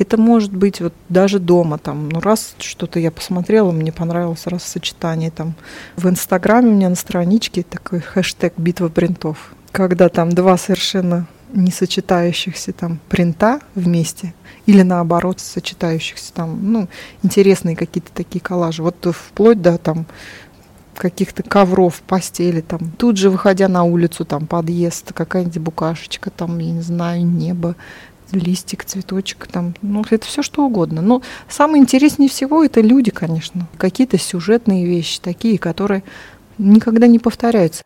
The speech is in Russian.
Это может быть вот даже дома там, ну раз что-то я посмотрела, мне понравилось раз сочетание там. В Инстаграме у меня на страничке такой хэштег «Битва принтов», когда там два совершенно не сочетающихся там принта вместе или наоборот сочетающихся там, ну, интересные какие-то такие коллажи. Вот вплоть до там каких-то ковров, постели, там, тут же, выходя на улицу, там, подъезд, какая-нибудь букашечка, там, я не знаю, небо, листик, цветочек, там, ну, это все что угодно. Но самое интереснее всего это люди, конечно, какие-то сюжетные вещи, такие, которые никогда не повторяются.